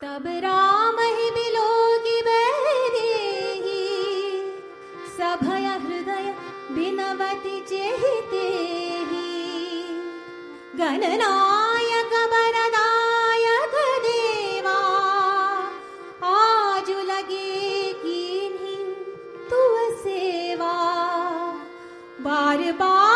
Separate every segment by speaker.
Speaker 1: तब राम ही बिलोगी बैदेही सभय हृदय बिनवति चेते गणनायक वरदायक देवा आजु लगे सेवा। बार बार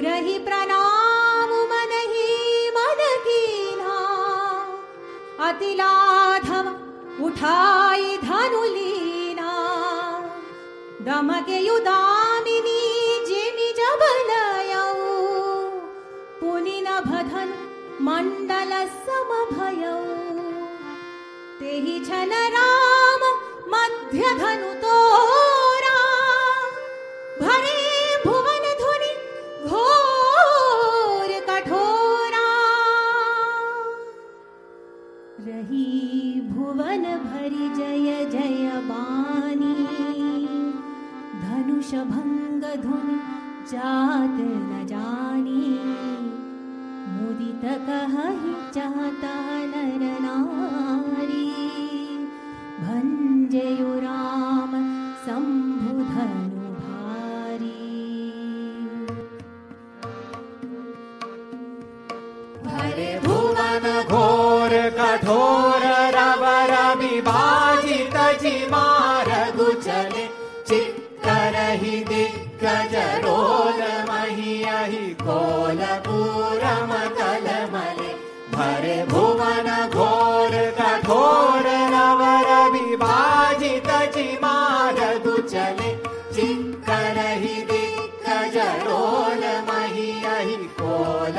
Speaker 1: गुरहि प्रणाम मनहि मन कीन्हा अति लाघव उठाई धनु लीना दमके युदामिनी जिमि जबलयौ पुनि न भधन मण्डल समभयौ। तेहि छन राम मध्य रही भुवन भरि जय जय बानी धनुष भंग धुन जात न जानी। मुदित कहहि चाहता नर नारी। भंजयु राम शंभु
Speaker 2: कठोर रवर विभाजित चित्करहि दिग्गज रोल महि कोल पूरम कलमले भरे भुवन घोर कठोर रवर विभाजित जिमार गुचले चित्करहि दिग्गज रोल महि कोल